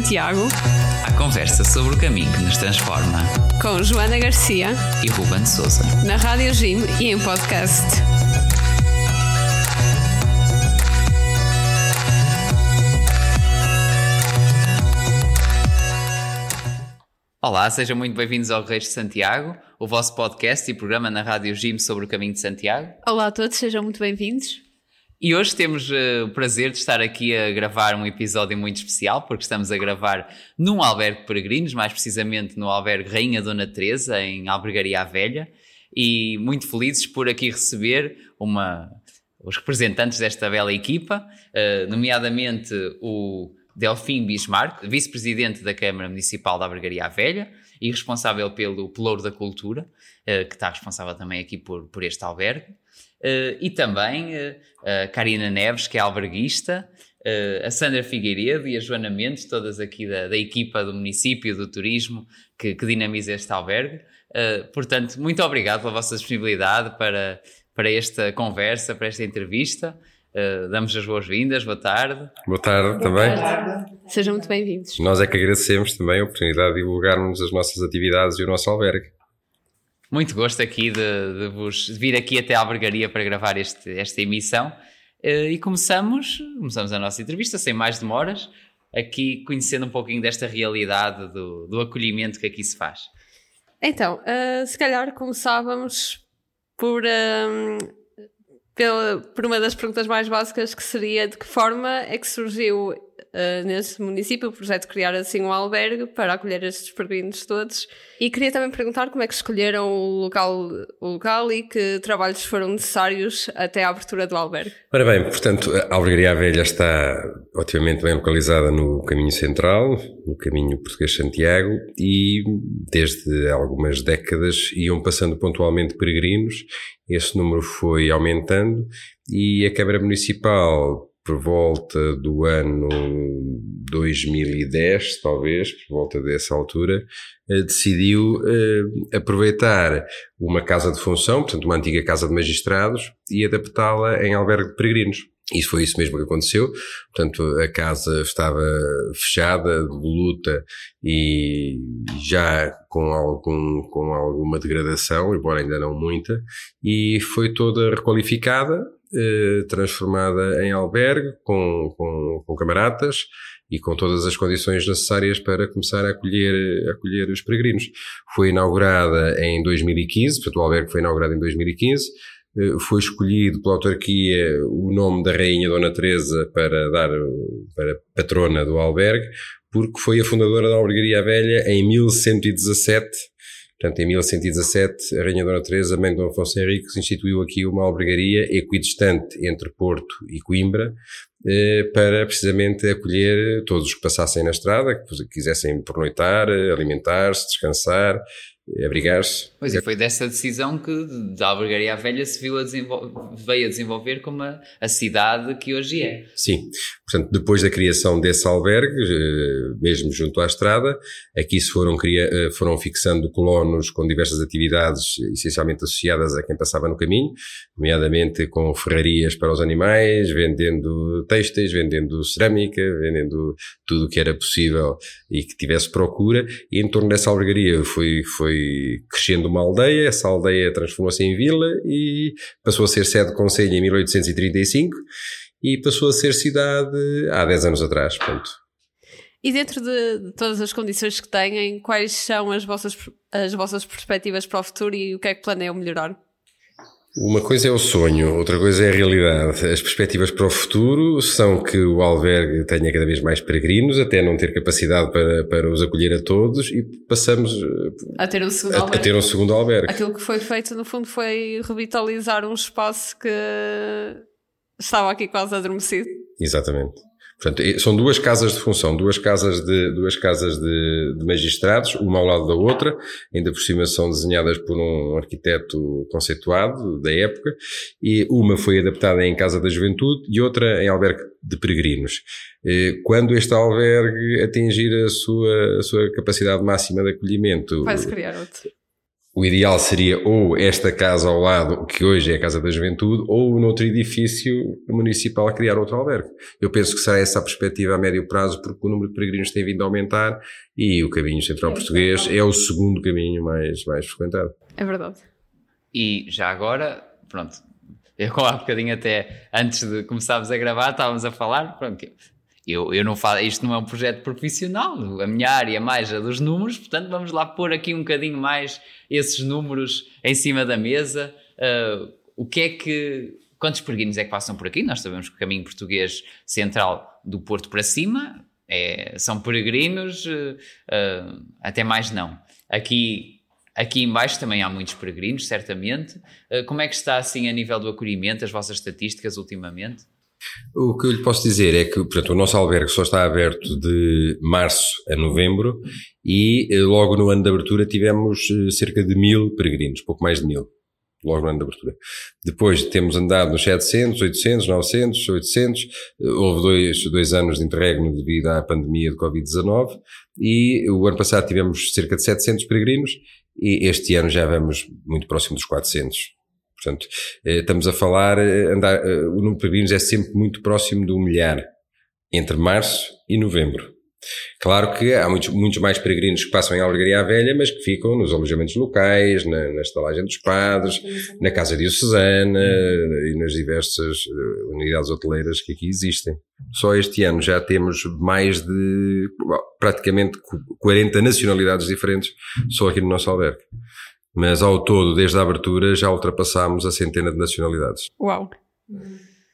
Santiago. A conversa sobre o caminho que nos transforma. Com Joana Garcia e Ruben Souza. Na Rádio Jim e em podcast. Olá, sejam muito bem-vindos ao Reis de Santiago, o vosso podcast e programa na Rádio Jim sobre o caminho de Santiago. Olá a todos, sejam muito bem-vindos. E hoje temos uh, o prazer de estar aqui a gravar um episódio muito especial, porque estamos a gravar num albergue de peregrinos, mais precisamente no albergue Rainha Dona Teresa, em Albergaria Velha, e muito felizes por aqui receber uma, os representantes desta bela equipa, uh, nomeadamente o Delfim Bismarck, vice-presidente da Câmara Municipal da Albergaria Velha e responsável pelo Pelouro da Cultura, uh, que está responsável também aqui por, por este albergue. Uh, e também uh, a Karina Neves, que é alberguista, uh, a Sandra Figueiredo e a Joana Mendes, todas aqui da, da equipa do município, do turismo, que, que dinamiza este albergue. portanto, muito obrigado pela vossa disponibilidade para, para esta conversa, para esta entrevista. damos as boas-vindas, boa tarde. Boa tarde boa também. Tarde. Sejam muito bem-vindos. Nós é que agradecemos também a oportunidade de divulgarmos as nossas atividades e o nosso albergue. Muito gosto aqui de, de vos de vir aqui até a albergaria para gravar este, esta emissão. Uh, e começamos, começamos a nossa entrevista sem mais demoras, aqui conhecendo um pouquinho desta realidade do, do acolhimento que aqui se faz. Então, uh, se calhar começávamos por, uh, pela, por uma das perguntas mais básicas que seria de que forma é que surgiu uh, nesse município o projeto de criar assim um albergue para acolher estes peregrinos todos. E queria também perguntar como é que escolheram o local, o local e que trabalhos foram necessários até à abertura do albergue. Ora bem, portanto, a Albergaria Velha está otimamente bem localizada no caminho central, no caminho português Santiago, e desde algumas décadas iam passando pontualmente peregrinos. Esse número foi aumentando e a Câmara Municipal por volta do ano 2010, talvez, por volta dessa altura, eh, decidiu eh, aproveitar uma casa de função, portanto, uma antiga casa de magistrados, e adaptá-la em albergue de peregrinos. Isso foi isso mesmo que aconteceu. Portanto, a casa estava fechada, de luta e já com, algum, com alguma degradação, embora ainda não muita, e foi toda requalificada eh, transformada em albergue, com, com, com camaratas e com todas as condições necessárias para começar a acolher, a acolher os peregrinos. Foi inaugurada em 2015, portanto o albergue foi inaugurado em 2015, eh, foi escolhido pela autarquia o nome da Rainha Dona Teresa para dar para patrona do albergue, porque foi a fundadora da Albergaria Velha em 1117 Portanto, em 1117, a Rainha Dona Teresa, mãe de Dom Afonso Henriques, instituiu aqui uma albergaria equidistante entre Porto e Coimbra, eh, para precisamente acolher todos os que passassem na estrada, que quisessem pernoitar, alimentar-se, descansar, abrigar-se. Pois e foi dessa decisão que da Albergaria Velha se viu a veio a desenvolver como a, a, cidade que hoje é. Sim, portanto, depois da criação desse albergue, eh, mesmo junto à estrada, aqui se foram, eh, foram fixando colonos com diversas atividades essencialmente associadas a quem passava no caminho, nomeadamente com ferrarias para os animais, vendendo têxteis, vendendo cerâmica, vendendo tudo o que era possível e que tivesse procura, e em torno dessa albergaria foi, foi crescendo uma aldeia, essa aldeia transformou-se em vila e passou a ser sede de conselho em 1835 e passou a ser cidade há 10 anos atrás, pronto. E dentro de, de, todas as condições que têm, quais são as vossas, as vossas perspectivas para o futuro e o que é que planeiam melhorar? Uma coisa é o sonho, outra coisa é a realidade. As perspectivas para o futuro são que o albergue tenha cada vez mais peregrinos, até não ter capacidade para, para os acolher a todos e passamos a ter um segundo, a, albergue. A ter um segundo albergue. Aquilo que foi feito, no fundo, foi revitalizar um espaço que estava aqui quase adormecido. Exatamente. Portanto, são duas casas de função, duas casas de, duas casas de, de, magistrados, uma ao lado da outra, ainda por cima são desenhadas por um arquiteto conceituado da época, e uma foi adaptada em Casa da Juventude e outra em albergue de peregrinos. Quando este albergue atingir a sua, a sua capacidade máxima de acolhimento... Vai-se criar outro. O ideal seria ou esta casa ao lado, que hoje é a Casa da Juventude, ou noutro edifício municipal criar outro albergue. Eu penso que será essa a perspectiva a médio prazo, porque o número de peregrinos tem vindo a aumentar e o caminho central português é o segundo caminho mais, mais frequentado. É verdade. E já agora, pronto, eu há bocadinho até antes de começarmos a gravar, estávamos a falar, pronto, eu, eu não faço, isto não é um projeto profissional, a minha área é mais a dos números, portanto vamos lá pôr aqui um bocadinho mais esses números em cima da mesa. Uh, o que é que, quantos peregrinos é que passam por aqui? Nós sabemos que o caminho português central do Porto para cima é, são peregrinos, uh, uh, até mais não. Aqui Aqui embaixo também há muitos peregrinos, certamente. Como é que está assim a nível do acolhimento, as vossas estatísticas ultimamente? O que eu lhe posso dizer é que portanto, o nosso albergue só está aberto de março a novembro e eh, logo no ano de abertura tivemos eh, cerca de mil peregrinos, pouco mais de mil, logo no ano de abertura. Depois temos andado nos 700, 800, 900, 800, houve dois, dois anos de interregno devido à pandemia de Covid-19 e o ano passado tivemos cerca de 700 peregrinos e este ano já vamos muito próximo dos 400. Portanto, eh, estamos a falar, eh, andar, eh, o número de peregrinos é sempre muito próximo do milhar, entre março e novembro. Claro que há muitos, muitos mais peregrinos que passam em Albergaria Velha, mas que ficam nos alojamentos locais, na, na estalagem dos padres, na Casa Diocesana e nas diversas unidades hoteleiras que aqui existem. Só este ano já temos mais de praticamente 40 nacionalidades diferentes só aqui no nosso albergue mas ao todo, desde a abertura, já ultrapassámos a centena de nacionalidades. Uau!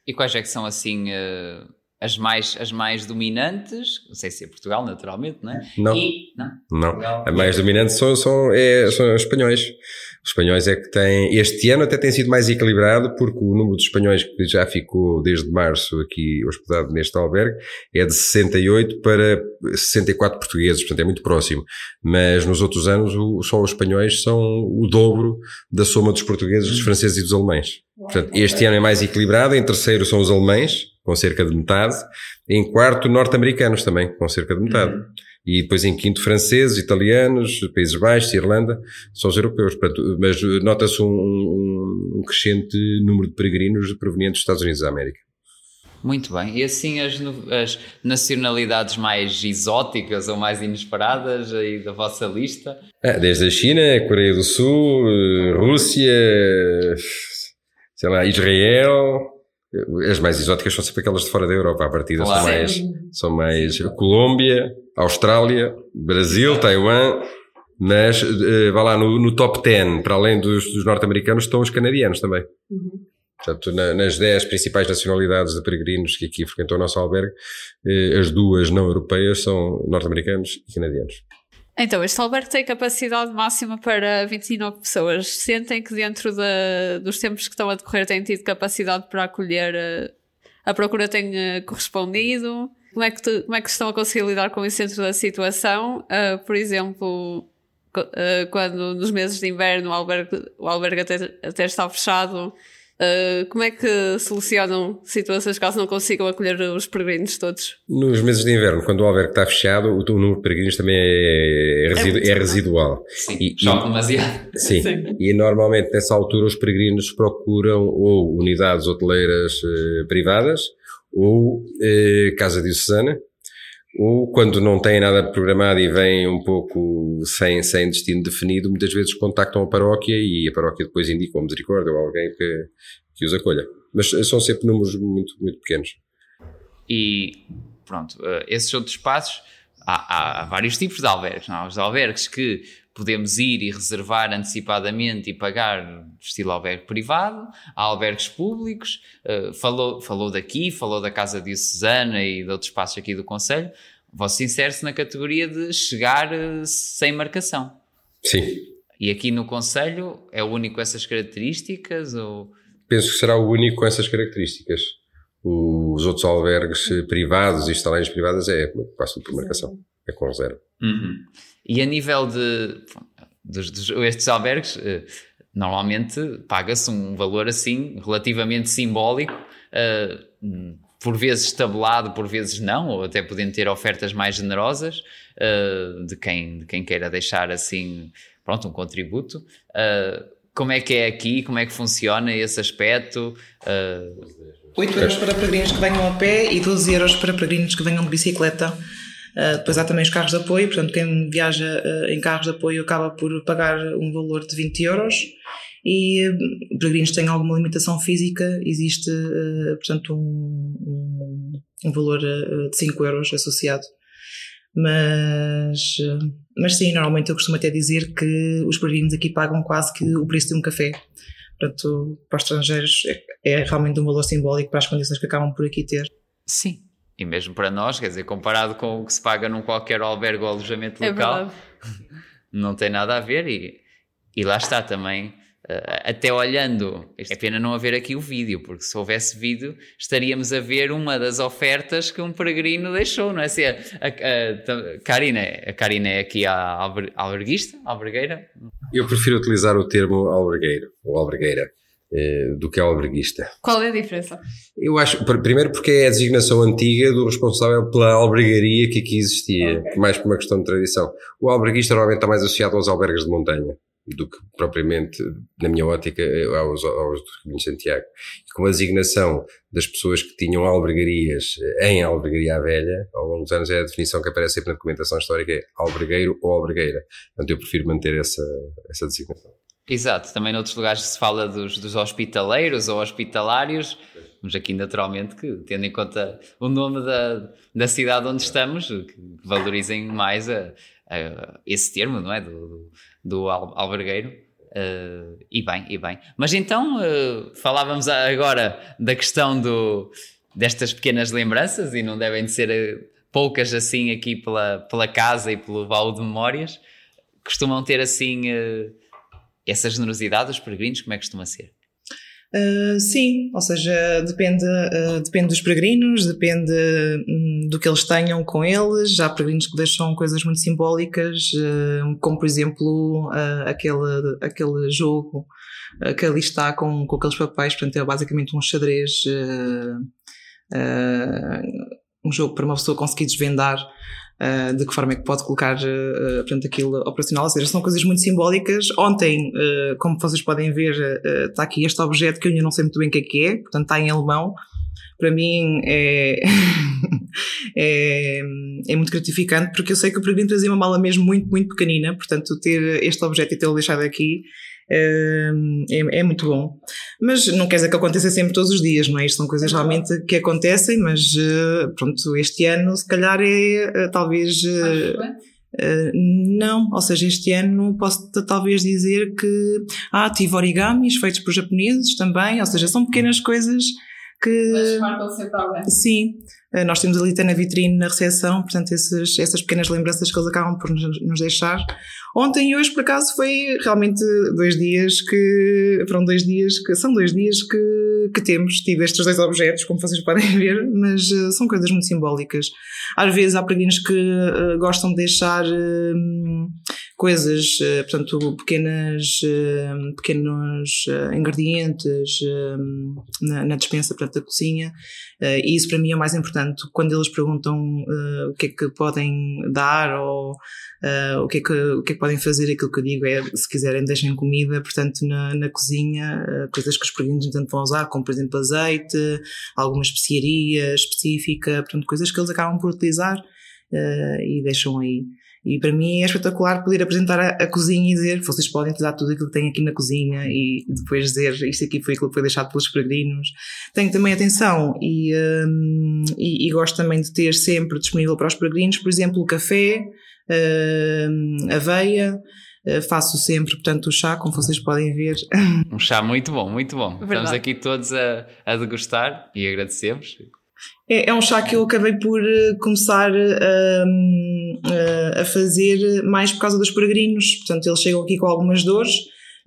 E quais é que são assim uh, as, mais, as mais dominantes? Não sei se é Portugal, naturalmente, não é? Não. E, não? não. As mais dominantes são, são, é, são os espanhóis. Os espanhóis é que têm, este ano até tem sido mais equilibrado, porque o número de espanhóis que já ficou desde março aqui hospedado neste albergue é de 68 para 64 portugueses, portanto é muito próximo. Mas nos outros anos o, só os espanhóis são o dobro da soma dos portugueses, dos franceses e dos alemães. Portanto, este ano é mais equilibrado, em terceiro são os alemães, com cerca de metade, em quarto norte-americanos também, com cerca de metade. Uhum e depois em quinto franceses, italianos, Países Baixos, Irlanda, são os europeus. Mas nota-se um, um, crescente número de peregrinos provenientes dos Estados Unidos da América. Muito bem. E assim as, as, nacionalidades mais exóticas ou mais inesperadas aí da vossa lista? Ah, desde a China, Coreia do Sul, Rússia, sei lá, Israel, as mais exóticas são sempre aquelas de fora da Europa, à partida claro. são mais, são mais Colômbia, Austrália, Brasil, Taiwan, mas uh, vá lá, no, no, top 10, para além dos, dos norte-americanos, estão os canadianos também. Uhum. Portanto, na, nas 10 principais nacionalidades de peregrinos que aqui frequentam o nosso albergue, uh, as duas não europeias são norte-americanos e canadianos. Então, este albergue tem capacidade máxima para 29 pessoas. Sentem que dentro de, dos tempos que estão a decorrer têm tido capacidade para acolher, eh, a procura tem eh, correspondido? Como é, que tu, como é que estão a conseguir lidar com isso dentro da situação? Uh, por exemplo, uh, quando nos meses de inverno o albergue, o albergue até, até está fechado, Uh, como é que solucionam situações caso não consigam acolher os peregrinos todos? Nos meses de inverno, quando o albergue está fechado, o, o número de peregrinos também é, é, residu é, é residual. Sim, e, demasiado. Sim. sim. e normalmente nessa altura os peregrinos procuram ou unidades hoteleiras eh, privadas ou eh, casa diocesana, ou quando não têm nada programado e vêm um pouco sem, sem destino definido, muitas vezes contactam a paróquia e a paróquia depois indica uma misericórdia ou alguém que, que os acolha. Mas são sempre números muito, muito pequenos. E pronto, eh, esses outros passos, há, há, vários tipos de albergues. Não? Os albergues que podemos ir e reservar antecipadamente e pagar estilo albergue privado, há albergues públicos, uh, falou, falou daqui, falou da Casa Diocesana e de outros espaços aqui do Conselho, você insere-se na categoria de chegar uh, sem marcação. Sim. E aqui no Conselho é o único com essas características? Ou... Penso que será o único com essas características. Os outros albergues privados e estalagens privadas é passam por marcação, é com reserva. Uhum. E a nível de dos, dos, estes albergues, eh, normalmente paga-se um valor assim relativamente simbólico, eh, por vezes tabelado, por vezes não, ou até podendo ter ofertas mais generosas eh, de, quem, de quem queira deixar assim pronto, um contributo. Como é que é aqui? Como é que funciona esse aspecto? Uh... 8 euros para peregrinos que venham a pé e 12 euros para peregrinos que venham de bicicleta. Depois há também os carros de apoio, portanto, quem viaja uh, em carros de apoio acaba por pagar um valor de 20 euros. E uh, peregrinos têm alguma limitação física, existe, portanto, um, um, um valor de 5 euros associado. Mas, mas sim, normalmente eu costumo até dizer que os peregrinos aqui pagam quase que o preço de um café. Portanto, para os estrangeiros é, é realmente um valor simbólico para as condições que acabam por aqui ter. Sim, e mesmo para nós, quer dizer, comparado com o que se paga num qualquer albergue ou alojamento é local, não tem nada a ver e, e lá está também eh, até olhando, é pena não haver aqui o vídeo, porque se houvesse vídeo estaríamos a ver uma das ofertas que um peregrino deixou, não é? Se a, a, a, Karina, a Karina é aqui a alberguista, albergueira? Eu prefiro utilizar o termo albergueiro, ou albergueira. Eh, do que alberguista. Qual é a diferença? Eu acho, primeiro porque é a designação antiga do responsável pela albergaria que aqui existia, okay. mais por uma questão de tradição. O alberguista normalmente está mais associado aos albergues de montanha do que propriamente, na minha ótica, aos, aos do Santiago. E com a designação das pessoas que tinham albergarias em albergaria à velha, ao longo dos anos é a definição que aparece sempre na documentação histórica, é albergueiro ou albergueira. Portanto, eu prefiro manter essa, essa designação. Exato, também noutros lugares se fala dos, dos hospitaleiros ou hospitalários, mas aqui naturalmente que, tendo em conta o nome da, da cidade onde estamos, que valorizem mais a, a, esse termo, não é? Do, do albergueiro. Uh, e bem, e bem. Mas então, uh, falávamos agora da questão do, destas pequenas lembranças, e não devem de ser eh, poucas assim aqui pela, pela casa e pelo baú de memórias. Costumam ter assim. Uh, essa generosidade dos peregrinos, como é que costuma ser? Uh, sim, ou seja, depende, uh, depende dos peregrinos, depende um, do que eles tenham com eles. Há peregrinos que deixam coisas muito simbólicas, uh, como por exemplo aquele, aquele jogo que ali está com, com aqueles papéis, portanto é basicamente um xadrez, um jogo para uma pessoa conseguir desvendar de que forma é que pode colocar uh, portanto, aquilo operacional, ou seja, são coisas muito simbólicas. Ontem, como vocês podem ver, está aqui este objeto que eu ainda não sei muito bem o que é que é, portanto está em alemão. Para mim é, é, é, muito gratificante porque eu sei que o peregrino trazia uma mala mesmo muito, muito pequenina, portanto ter este objeto e tê-lo deixado aqui é, é, muito bom. Mas não quer dizer que aconteça sempre todos os dias, não é? Isto são coisas realmente que acontecem, mas eh, pronto, este ano se calhar é eh, talvez. Uh, não, ou seja, este ano posso talvez dizer que ah, tive origamis feitos por japoneses também, ou seja, são pequenas coisas que. Mas marcam sempre alguém. Sim, nós temos ali até na vitrine, na recepção, portanto, esses, essas pequenas lembranças que eles acabam por nos, nos deixar. Ontem e hoje, por acaso, foi realmente dois dias que. Foram dois dias que. São dois dias que, que temos. Tive estes dois objetos, como vocês podem ver, mas uh, são coisas muito simbólicas. Às vezes há peregrinos que uh, gostam de deixar. Uh, coisas, portanto, pequenas, pequenos ingredientes na, na dispensa portanto, da cozinha, e isso para mim é o mais importante. Quando eles perguntam o que é que podem dar ou o, que é que, o que é que podem fazer, aquilo que eu digo é, se quiserem, deixem comida, portanto, na, na cozinha, coisas que os peregrinos, entanto, vão usar, como, por exemplo, azeite, alguma especiaria específica, portanto, coisas que eles acabam por utilizar e deixam aí. E para mim é espetacular poder apresentar a, a, cozinha e dizer vocês podem utilizar tudo aquilo que tem aqui na cozinha e depois dizer isto aqui foi aquilo que foi deixado pelos peregrinos. Tenho também atenção e, um, e, e, gosto também de ter sempre disponível para os peregrinos, por exemplo, o café, uh, aveia. Uh, faço sempre, portanto, o chá, como vocês podem ver. Um chá muito bom, muito bom. Verdade. Estamos aqui todos a, a degustar e agradecemos. É, é, um chá que eu acabei por uh, começar uh, a fazer mais por causa dos peregrinos. Portanto, eles chegam aqui com algumas dores,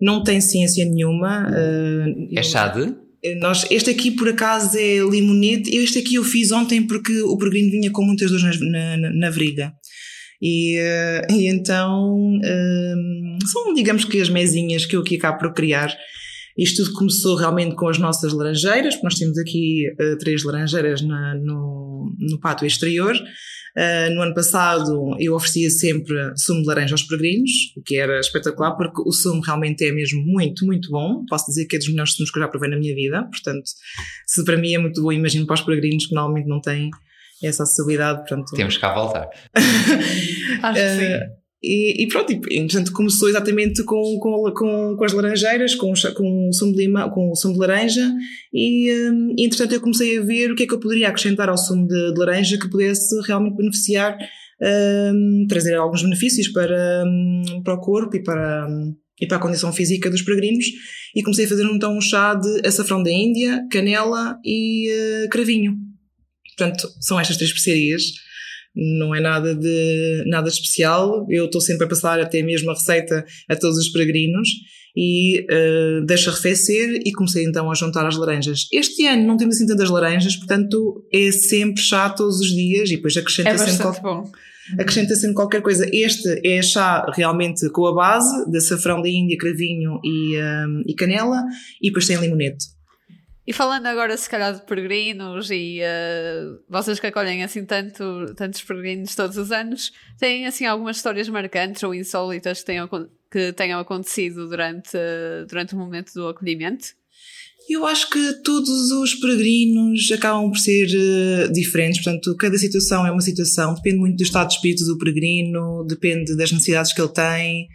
não tem ciência nenhuma. é chá de? Nós, este aqui por acaso é limonete, este aqui eu fiz ontem porque o peregrino vinha com muitas dores na, na, na virilha. E, e então uh, são, digamos que, as mesinhas que eu aqui acabo por criar. Isto tudo começou realmente com as nossas laranjeiras, porque nós temos aqui uh, três laranjeiras na, no, no pátio exterior. Uh, no ano passado eu oferecia sempre sumo de laranja aos peregrinos, o que era espetacular, porque o sumo realmente é mesmo muito, muito bom. Posso dizer que é dos melhores sumos que eu já provei na minha vida, portanto, se para mim é muito bom, imagino para os peregrinos que normalmente não têm essa acessibilidade. Portanto, Temos cá a voltar. Acho que sim. E, e, pronto, e, portanto, começou exatamente com, com, com, com as laranjeiras, com, com, o sumo de lima, com o sumo de laranja, e, um, e entretanto eu comecei a ver o que é que eu poderia acrescentar ao sumo de, de laranja que pudesse realmente beneficiar, um, trazer alguns benefícios para, um, para o corpo e para, e para a condição física dos peregrinos. E comecei a fazer então um chá de açafrão da Índia, canela e uh, cravinho. Portanto, são estas três especiarias não é nada de nada especial. Eu estou sempre a passar até mesmo a receita a todos os peregrinos e uh, deixo arrefecer e comecei então a juntar as laranjas. Este ano não temos assim tantas laranjas, portanto é sempre chá todos os dias e depois acrescenta é sempre, qual... bom. acrescenta sempre qualquer coisa. Este é chá realmente com a base de açafrão da Índia, cravinho e, um, e canela e depois tem limonete. E falando agora, se calhar, de peregrinos e uh, vocês que acolhem assim tanto, tantos peregrinos todos os anos, têm assim algumas histórias marcantes ou insólitas que tenham, que tenham acontecido durante, uh, durante o momento do acolhimento? Eu acho que todos os peregrinos acabam por ser uh, diferentes, portanto, cada situação é uma situação, depende muito do estado de espírito do peregrino, depende das necessidades que ele tem.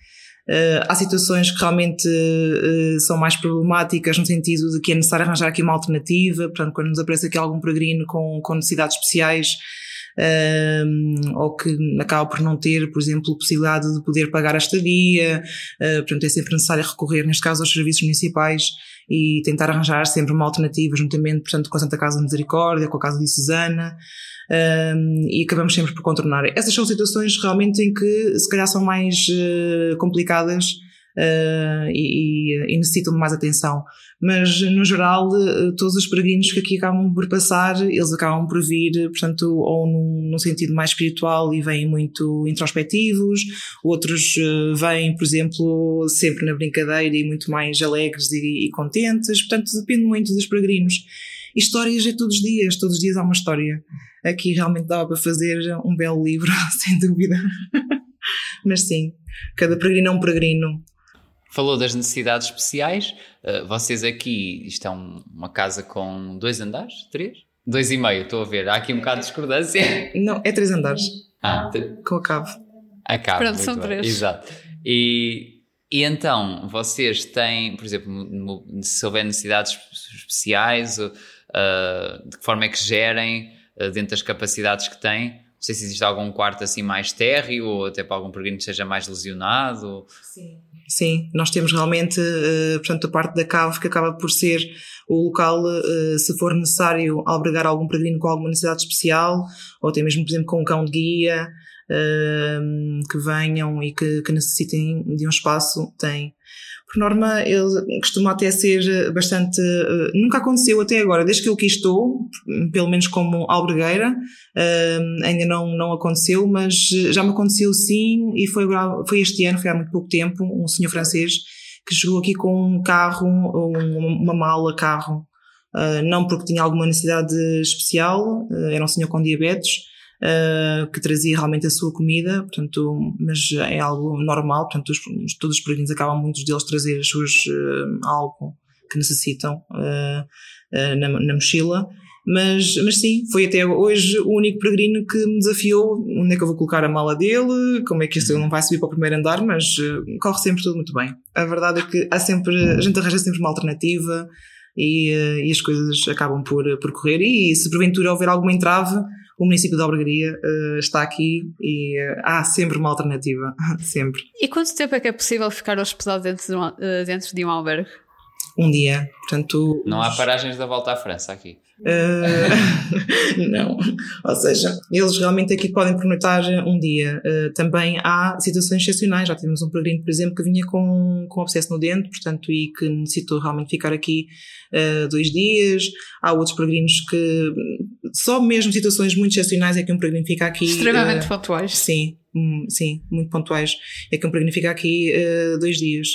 Uh, há situações que realmente uh, são mais problemáticas no sentido de que é necessário arranjar aqui uma alternativa, portanto, quando nos aparece aqui algum peregrino com, com necessidades especiais, uh, ou que acaba por não ter, por exemplo, possibilidade de poder pagar a estadia, portanto, é sempre necessário recorrer, neste caso, aos serviços municipais e tentar arranjar sempre uma alternativa juntamente, portanto, com a Santa Casa de Misericórdia, com a Casa de Susana, um, e acabamos sempre por contornar. Essas são situações realmente em que se calhar são mais uh, complicadas uh, e, e, necessitam de mais atenção. Mas, no geral, uh, todos os peregrinos que aqui acabam por passar, eles acabam por vir, portanto, ou num, num sentido mais espiritual e vêm muito introspectivos, outros vêm, por exemplo, sempre na brincadeira e muito mais alegres e, e contentes. Portanto, depende muito dos peregrinos. Histórias é todos os dias, todos os dias há uma história. Aqui realmente dava para fazer um belo livro, sem dúvida. Mas sim, cada peregrino é um peregrino. Falou das necessidades especiais. Uh, vocês aqui, isto é um, uma casa com dois andares? Três? Dois e meio, estou a ver. Há aqui um bocado de discordância. Não, é três andares. Ah, com a cave. A cave. Pronto, são bem. três. Exato. E, e então, vocês têm, por exemplo, se houver necessidades especiais, uh, de que forma é que gerem dentro das capacidades que têm. Não sei se existe algum quarto assim mais térreo ou até para algum peregrino que seja mais lesionado. Sim. Sim, nós temos realmente, uh, portanto, a parte da cave que acaba por ser o local, uh, se for necessário albergar algum peregrino com alguma necessidade especial, ou até mesmo, por exemplo, com um cão de guia, que venham e que, que necessitem de um espaço, tem por norma, ele costuma até ser bastante. Uh, nunca aconteceu até agora, desde que eu aqui estou, pelo menos como albergueira, uh, ainda não, não aconteceu, mas já me aconteceu sim, e foi, foi este ano, foi há muito pouco tempo, um senhor francês que chegou aqui com um carro, um, uma mala carro, não porque tinha alguma necessidade especial, era um senhor com diabetes uh, que trazia realmente a sua comida, portanto, mas é algo normal, portanto, os, todos os peregrinos acabam muitos deles trazer as suas, uh, algo que necessitam uh, na, na mochila. Mas, mas sim, foi até hoje o único peregrino que me desafiou onde é que eu vou colocar a mala dele, como é que isso não vai subir para o primeiro andar, mas uh, corre sempre tudo muito bem. A verdade é que há sempre, a gente arranja sempre uma alternativa e, uh, e as coisas acabam por, correr. E se porventura houver alguma entrave, o município de Albergaria uh, está aqui e uh, há sempre uma alternativa, sempre. E quanto tempo é que é possível ficar hospedado dentro de um, uh, dentro de um albergue? Um dia, portanto... Não há paragens da volta à França aqui? Uh, não, ou seja, eles realmente aqui podem pernoitar um dia. Uh, também há situações excepcionais. Já tivemos um peregrino, por exemplo, que vinha com, com obsesso no dente, portanto, e que necessitou realmente ficar aqui uh, dois dias. Há outros peregrinos que só mesmo situações muito excepcionais é que um peregrino fica aqui. Extremamente pontuais. Sim, um, sim, muito pontuais. É que um peregrino fica aqui dois dias,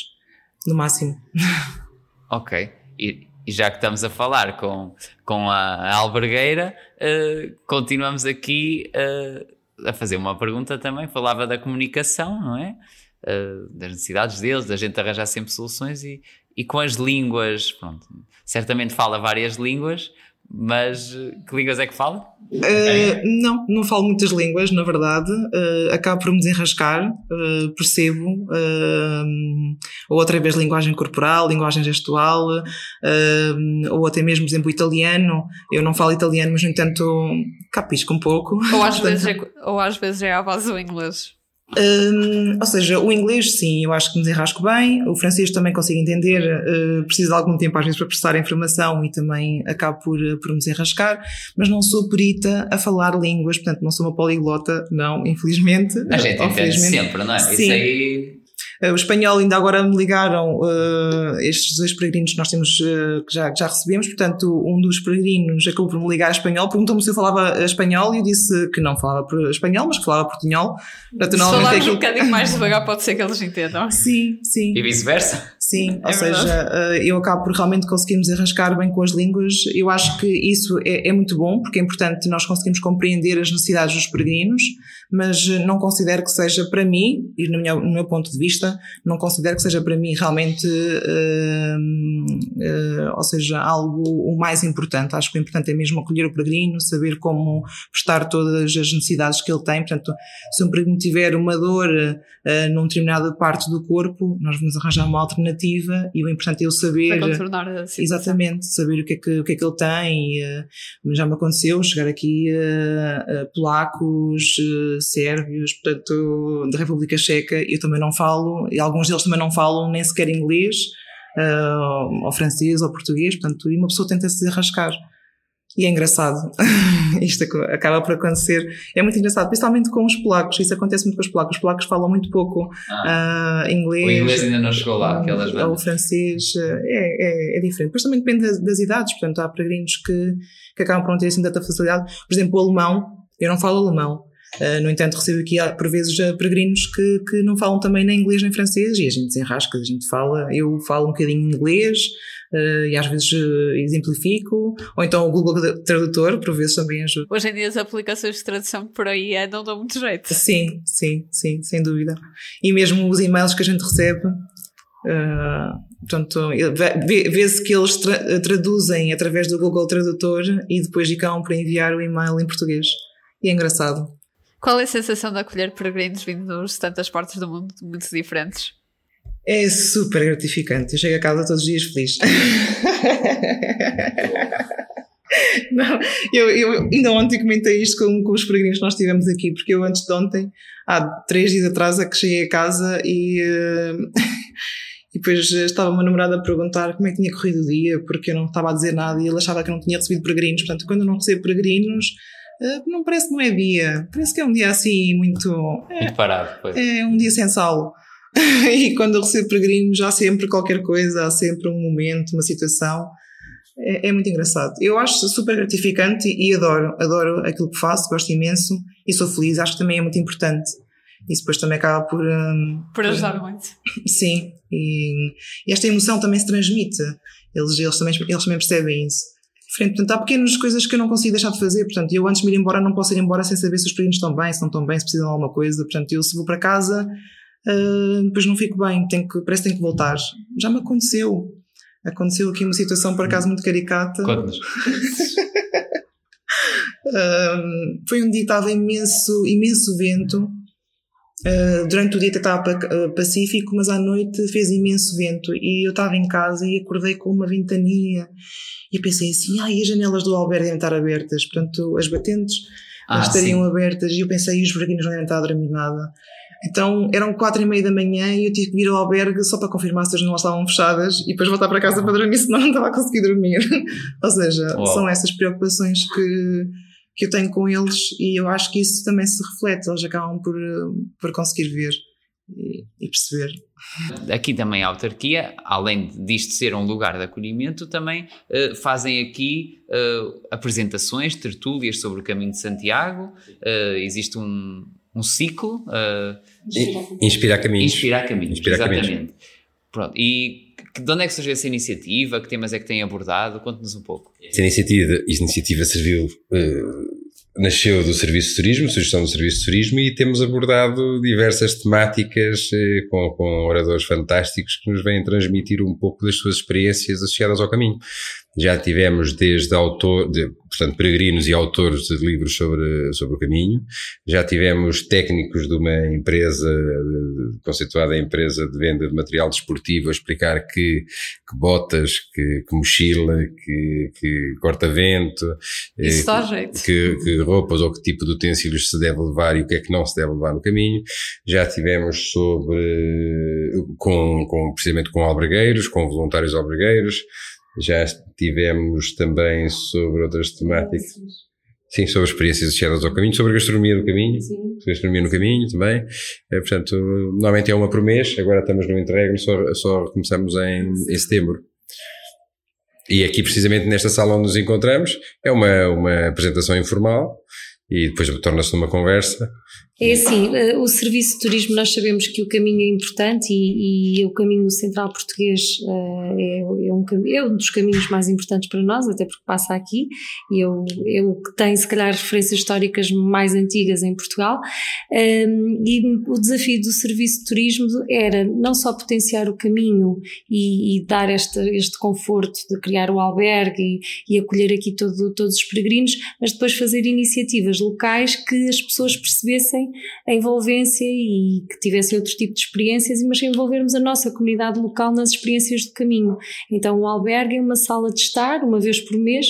no máximo. Ok. E e já que estamos a falar com, com a, a albergueira, uh, continuamos aqui uh, a fazer uma pergunta também, falava da comunicação, não é? Uh, das necessidades deles, da gente arranjar sempre soluções e, e com as línguas, pronto, certamente fala várias línguas, mas eh, que línguas é que fala? Uh, não, não falo muitas línguas, na verdade. Uh, acabo por me desenrascar, uh, percebo. ou outra vez linguagem corporal, linguagem gestual, ou até mesmo, por exemplo, italiano. Eu não falo italiano, mas no entanto capisco um pouco. Ou às, vezes, é, ou às vezes é a base do inglês. Um, ou seja, o inglês, sim, eu acho que me desenrasco bem. O francês também consigo entender. Uh, preciso de algum tempo, às vezes, para processar a informação e também acabo por, por me desenrascar. Mas não sou perita a falar línguas, portanto, não sou uma poliglota, não, infelizmente. A gente entende sempre, não é? Sim. Isso aí o espanhol ainda agora me ligaram uh, estes dois peregrinos que nós temos, uh, que, já, que já recebemos, portanto, um dos peregrinos acabou por me ligar espanhol, perguntou-me se eu falava espanhol e eu disse que não falava espanhol, mas que falava portunhol. Portanto, se falarmos aquilo... um bocadinho mais devagar pode ser que eles entendam. Sim, sim. E vice-versa? Sim, é ou seja, eu acabo por realmente conseguirmos arrascar bem com as línguas. Eu acho que isso é, é muito bom, porque é importante nós conseguirmos compreender as necessidades dos peregrinos, mas não considero que seja para mim, e no meu, no meu ponto de vista, não considero que seja para mim realmente, uh, uh, ou seja, algo o mais importante. Acho que o importante é mesmo acolher o peregrino, saber como prestar todas as necessidades que ele tem. Portanto, se um peregrino tiver uma dor uh, numa determinada parte do corpo, nós vamos arranjar uma alternativa e o importante é eu saber. Para contornar a situação. Exatamente, saber o que é que, o que, é que ele tem. E, já me aconteceu chegar aqui polacos, sérvios, portanto, da República Checa, eu também não falo e alguns deles também não falam nem sequer inglês, uh, ou francês, ou português, portanto, e uma pessoa tenta se arrascar. E é engraçado. Isto acaba por acontecer. É muito engraçado, principalmente com os polacos. Isso acontece muito com os polacos. Os polacos falam muito pouco ah, uh, inglês. O inglês ainda não chegou lá, aquelas Ou o francês. É, é, é, diferente. Depois também depende das, das, idades. Portanto, há peregrinos que, que acabam por não ter assim tanta facilidade. Por exemplo, o alemão. Eu não falo alemão. Uh, no entanto, recebo aqui, por vezes, peregrinos que, que não falam também nem inglês nem francês e a gente desenrasca, a gente fala, eu falo um bocadinho inglês uh, e às vezes uh, exemplifico, ou então o Google Tradutor, por vezes também ajuda. Hoje em dia as aplicações de tradução por aí é, não dão muito jeito. Sim, sim, sim, sem dúvida. E mesmo os e-mails que a gente recebe, portanto, vê-se que eles tra traduzem através do Google Tradutor e depois acabam para enviar o e-mail em português. E é engraçado. Qual é a sensação de acolher peregrinos vindos de tantas partes do mundo muito diferentes? É super gratificante. Eu chego a casa todos os dias feliz. Não, eu, eu, ainda ontem comentei isto com, com os peregrinos que nós tivemos aqui, porque eu antes de ontem, há três dias atrás, é que cheguei a casa e, uh, e depois estava uma namorada a perguntar como é que tinha corrido o dia, porque eu não estava a dizer nada e ele achava que eu não tinha recebido peregrinos. Portanto, quando eu não recebo peregrinos, não parece que não é dia. Parece que é um dia assim muito. É, muito parado, pois. É um dia sem sal. e quando eu recebo peregrinos, há sempre qualquer coisa, há sempre um momento, uma situação. É, é, muito engraçado. Eu acho super gratificante e, adoro, adoro aquilo que faço, gosto imenso e sou feliz. Acho que também é muito importante. Isso depois também acaba por. Um, por ajudar por, muito. Sim, e, e, esta emoção também se transmite. Eles, eles, também, eles também percebem isso diferente. Portanto, há pequenas coisas que eu não consigo deixar de fazer. Portanto, eu antes de me ir embora não posso ir embora sem saber se os peregrinos estão bem, se não estão bem, se precisam de alguma coisa. Portanto, eu se vou para casa, uh, depois não fico bem, tenho que, parece que tenho que voltar. Já me aconteceu. Aconteceu aqui uma situação, por acaso, muito caricata. Uh, foi um dia que estava imenso, imenso vento. Uh, durante o dia estava pacífico, mas à noite fez imenso vento e eu estava em casa e acordei com uma ventania e pensei assim, ah, e as janelas do albergue devem estar abertas, portanto, as batentes ah, estariam sim. abertas. E eu pensei, e os verguinhos não devem estar a dormir nada. Então eram quatro e meia da manhã e eu tive que vir ao albergue só para confirmar se as janelas estavam fechadas e depois voltar para casa para dormir, senão não estava a conseguir dormir. Ou seja, Uau. são essas preocupações que, que eu tenho com eles e eu acho que isso também se reflete. Eles acabam por, por conseguir ver e, e perceber. Aqui também a autarquia, além disto ser um lugar de acolhimento, também uh, fazem aqui uh, apresentações, tertúlias sobre o caminho de Santiago. Uh, existe um, um ciclo. Inspirar caminhos. Inspirar caminhos, Inspirar exatamente. Caminhos. Pronto. E de onde é que surgiu essa iniciativa? Que temas é que têm abordado? Conte-nos um pouco. Essa iniciativa, essa iniciativa serviu nasceu do Serviço de Turismo, sugestão do Serviço de Turismo, e temos abordado diversas temáticas eh, com, com oradores fantásticos que nos vêm transmitir um pouco das suas experiências associadas ao caminho. Já tivemos desde autor, de, portanto, peregrinos e autores de livros sobre, sobre o caminho. Já tivemos técnicos de uma empresa, conceituada empresa de venda de material desportivo, a explicar que, que botas, que, que mochila, que, que corta-vento, jeito. que, que roupas ou que tipo de utensílios se deve levar e o que é que não se deve levar no caminho. Já tivemos sobre, com, com, precisamente com albergueiros, com voluntários albergueiros. Já tivemos também sobre outras temáticas. Sim, sobre experiências associadas ao caminho, sobre a gastronomia do caminho, Sim. gastronomia no caminho também. É, portanto, normalmente é uma por mês, agora estamos no interregno, só, só começamos em, em setembro. E aqui, precisamente nesta sala onde nos encontramos, é uma, uma apresentação informal e depois torna-se numa conversa. É assim, eh, o serviço de turismo nós sabemos que o caminho é importante e, e o caminho central português uh, é, é, um, é, um, dos caminhos mais importantes para nós, até porque passa aqui e é o, é que tem se calhar referências históricas mais antigas em Portugal. Um, ehm, e o desafio do serviço de turismo era não só potenciar o caminho e, e dar este, este conforto de criar o albergue e, e acolher aqui todo, todos os peregrinos, mas depois fazer iniciativas locais que as pessoas percebessem a envolvência e que tivessem outro tipo de experiências, mas envolvermos a nossa comunidade local nas experiências do caminho. Então, o albergue é uma sala de estar, uma vez por mês,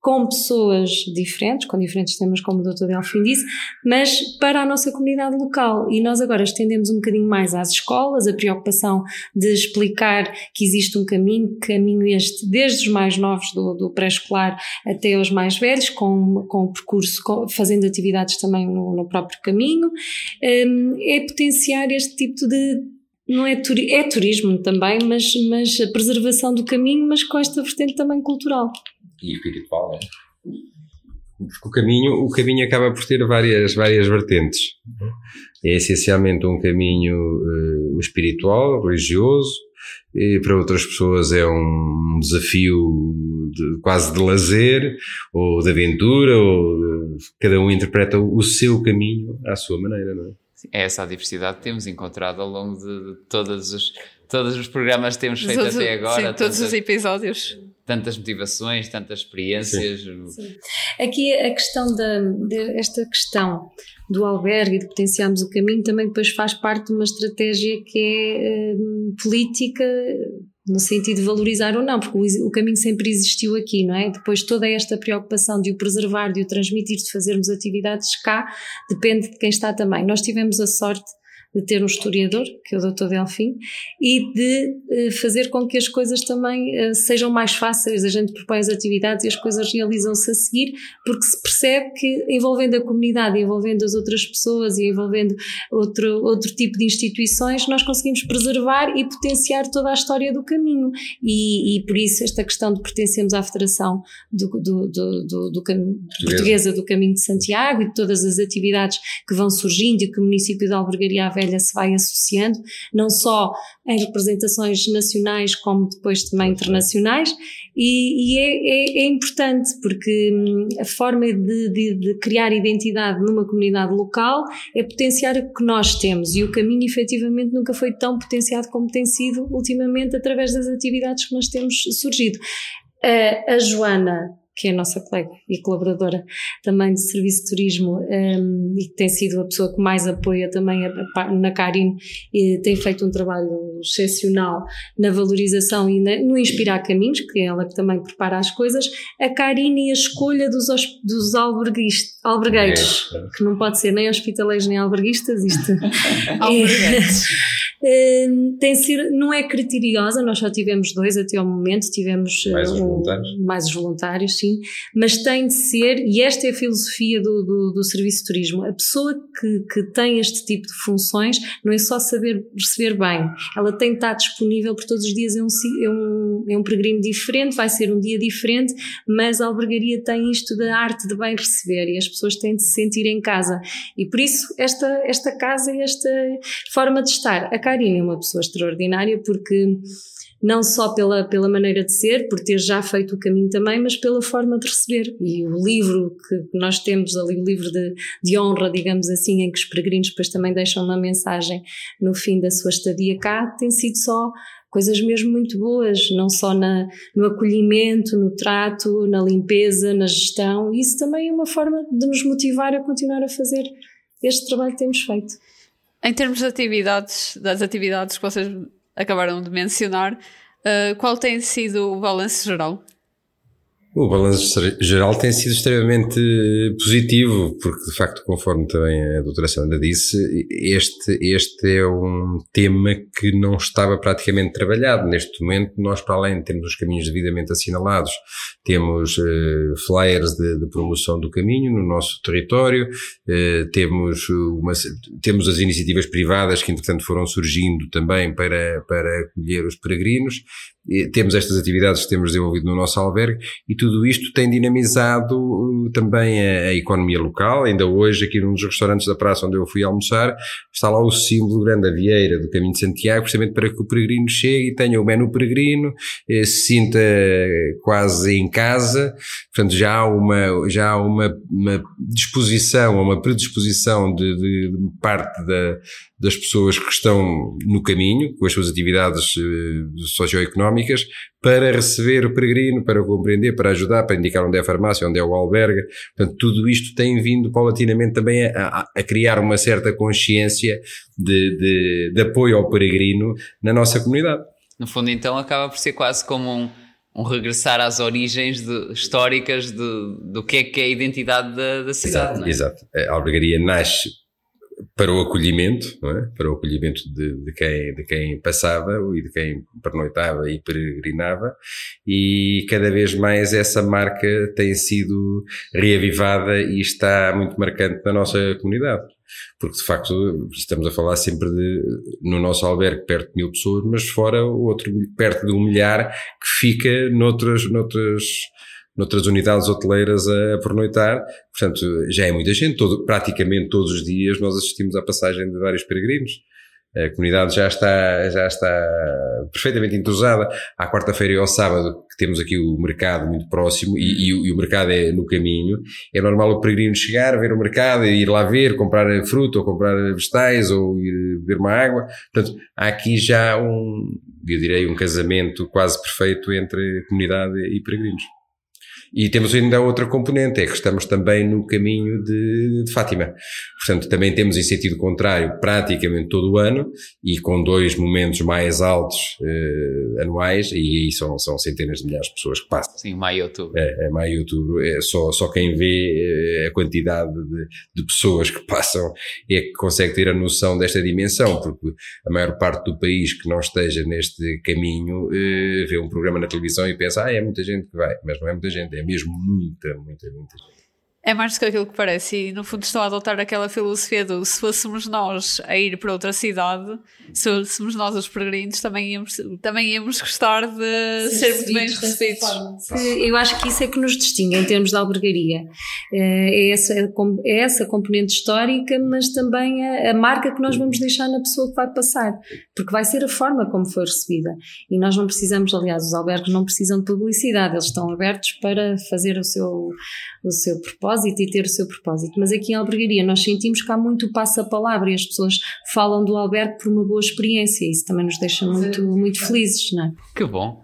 com pessoas diferentes, com diferentes temas, como o Dr. Delfim disse, mas para a nossa comunidade local. E nós agora estendemos um bocadinho mais às escolas, a preocupação de explicar que existe um caminho, caminho este, desde os mais novos do, do pré-escolar até aos mais velhos, com, com o percurso, com, fazendo atividades também no, no próprio caminho. Um, é potenciar este tipo de não é, turi é turismo também, mas, mas a preservação do caminho, mas com esta vertente também cultural e espiritual, né? Porque o caminho, o caminho acaba por ter várias, várias vertentes. É essencialmente um caminho uh, espiritual, religioso, e para outras pessoas é um desafio de, quase de lazer ou de aventura, ou de, cada um interpreta o seu caminho à sua maneira, não é? É essa a diversidade que temos encontrado ao longo de, de todos, os, todos os programas que temos feito até agora. Sim, todos os episódios tantas motivações, tantas experiências. Sim. Aqui a questão da, de, esta questão do albergue e de potenciarmos o caminho também depois faz parte de uma estratégia que é um, política no sentido de valorizar ou não, porque o, o, caminho sempre existiu aqui, não é? Depois toda esta preocupação de o preservar, de o transmitir, de fazermos atividades cá, depende de quem está também. Nós tivemos a sorte de ter um historiador, que é o Dr. Delfim, e de eh, fazer com que as coisas também eh, sejam mais fáceis. A gente propõe as atividades e as coisas realizam-se a seguir, porque se percebe que envolvendo a comunidade, envolvendo as outras pessoas e envolvendo outro, outro tipo de instituições, nós conseguimos preservar e potenciar toda a história do caminho. E, e por isso esta questão de pertencermos à Federação do, do, do, do, do Portuguesa do Caminho de Santiago e de todas as atividades que vão surgindo e que o município de Albergaria velha se vai associando, não só em representações nacionais, como depois também internacionais, e, e é, é, é, importante porque hum, a forma de, de, de, criar identidade numa comunidade local é potenciar o que nós temos, e o caminho efetivamente nunca foi tão potenciado como tem sido ultimamente através das atividades que nós temos surgido. a Joana que é a nossa colega e colaboradora também de Serviço de Turismo um, e que tem sido a pessoa que mais apoia também a, a, na Carin e tem feito um trabalho excepcional na valorização e na, no Inspirar Caminhos, que é ela que também prepara as coisas, a Carin e a escolha dos, dos albergueiros, é. que não pode ser nem hospitaleiros nem alberguistas, isto é, tem ser, não é criteriosa, nós só tivemos dois até ao momento, tivemos mais os voluntários, mais os voluntários sim, mas tem de ser, e esta é a filosofia do, do, do serviço de turismo, a pessoa que, que tem este tipo de funções não é só saber receber bem, ela tem de estar disponível por todos os dias, é um, é um, é um peregrino diferente, vai ser um dia diferente, mas a albergaria tem isto da arte de bem receber e as pessoas têm de se sentir em casa. E por isso esta, esta casa e esta forma de estar Karine é uma pessoa extraordinária porque não só pela, pela maneira de ser, por ter já feito o caminho também, mas pela forma de receber. E o livro que nós temos ali, o livro de, de honra, digamos assim, em que os peregrinos depois também deixam uma mensagem no fim da sua estadia cá, tem sido só coisas mesmo muito boas, não só na, no acolhimento, no trato, na limpeza, na gestão. Isso também é uma forma de nos motivar a continuar a fazer este trabalho que temos feito. Em termos de atividades, das atividades que vocês acabaram de mencionar, uh, qual tem sido o balanço geral? O balanço geral tem sido extremamente positivo, porque de facto, conforme também a doutora Sandra disse, este, este é um tema que não estava praticamente trabalhado. Neste momento, nós, para além de termos os caminhos devidamente assinalados, temos uh, flyers de, de, promoção do caminho no nosso território, uh, temos, uma, temos as iniciativas privadas que, entretanto, foram surgindo também para, para acolher os peregrinos, temos estas atividades que temos desenvolvido no nosso albergue e tudo isto tem dinamizado uh, também a, a, economia local. Ainda hoje, aqui num dos restaurantes da praça onde eu fui almoçar, está lá o símbolo grande, a Vieira do Caminho de Santiago, justamente para que o peregrino chegue e tenha o menu peregrino, eh, se sinta quase em casa. Portanto, já há uma, já há uma, uma disposição, uma predisposição de, de, de parte da, das pessoas que estão no caminho, com as suas atividades uh, socioeconómicas, para receber o peregrino, para o compreender, para ajudar, para indicar onde é a farmácia, onde é o albergue. Portanto, tudo isto tem vindo paulatinamente também a, a, criar uma certa consciência de, de, de, apoio ao peregrino na nossa comunidade. No fundo, então, acaba por ser quase como um, um regressar às origens de, históricas do que é que é a identidade da, da cidade. Exato, é? exato. A albergaria nasce para o acolhimento, é? para o acolhimento de, de, quem, de quem passava e de quem pernoitava e peregrinava, e cada vez mais essa marca tem sido reavivada e está muito marcante na nossa comunidade. Porque de facto estamos a falar sempre de, no nosso albergue, perto de mil pessoas, mas fora outro perto de um milhar que fica noutras, noutras, noutras unidades hoteleiras a, a pernoitar. Portanto, já é muita gente. Todo, praticamente todos os dias nós assistimos à passagem de vários peregrinos. A comunidade já está, já está perfeitamente entrosada. À quarta-feira e ao sábado, que temos aqui o mercado muito próximo e, e, e, o mercado é no caminho, é normal o peregrino chegar, ver o mercado, ir lá ver, comprar fruta ou comprar vegetais ou ir beber uma água. Portanto, há aqui já um, eu direi, um casamento quase perfeito entre comunidade e peregrinos. E temos ainda outra componente, é que estamos também no caminho de, de Fátima. Portanto, também temos em sentido contrário praticamente todo o ano e com dois momentos mais altos eh, anuais, e aí são, são centenas de milhares de pessoas que passam. Sim, maio e outubro. É, é maio e outubro. É só, só quem vê eh, a quantidade de, de pessoas que passam é que consegue ter a noção desta dimensão, porque a maior parte do país que não esteja neste caminho eh, vê um programa na televisão e pensa, ah, é muita gente que vai, mas não é muita gente, é mesmo muita, muita, muita gente. É mais do que aquilo que parece, e no fundo estão a adotar aquela filosofia do se fôssemos nós a ir para outra cidade, se fôssemos nós os peregrinos, também íamos, também íamos gostar de ser, ser muito bem recebidos. Eu acho que isso é que nos distingue em termos de albergaria. É essa, é essa componente histórica, mas também a, a marca que nós vamos deixar na pessoa que vai passar, porque vai ser a forma como foi recebida. E nós não precisamos, aliás, os albergues não precisam de publicidade, eles estão abertos para fazer o seu, o seu propósito e ter o seu propósito. Mas aqui em albergaria nós sentimos que há muito passa-palavra e as pessoas falam do albergue por uma boa experiência e isso também nos deixa muito, muito felizes, não é? Que bom.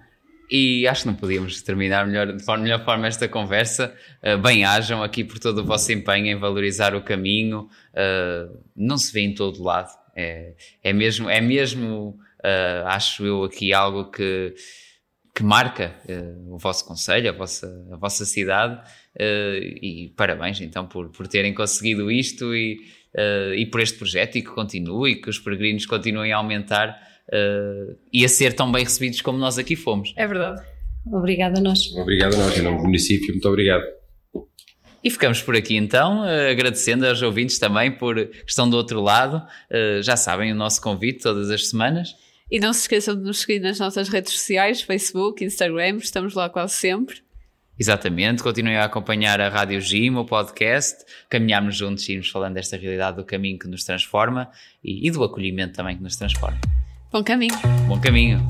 E acho que não podíamos terminar melhor, de forma, melhor forma esta conversa. Uh, Bem-ajam aqui por todo o vosso empenho em valorizar o caminho. Uh, não se vê em todo lado. É, é mesmo, é mesmo uh, acho eu, aqui algo que, que marca o vosso conselho, a vossa, a vossa cidade Uh, e parabéns então por, por terem conseguido isto e, uh, e por este projeto e que continue e que os peregrinos continuem a aumentar uh, e a ser tão bem recebidos como nós aqui fomos. É verdade. Obrigada a nós. Obrigado a nós, em nome do município, muito obrigado. E ficamos por aqui então, agradecendo aos ouvintes também por que estão do outro lado. Já sabem o nosso convite todas as semanas. E não se esqueçam de nos seguir nas nossas redes sociais, Facebook, Instagram, estamos lá quase sempre. Exatamente, continuem a acompanhar a Rádio Gima, o podcast, caminharmos juntos e irmos falando desta realidade do caminho que nos transforma e, e do acolhimento também que nos transforma. Bom caminho. Bom caminho.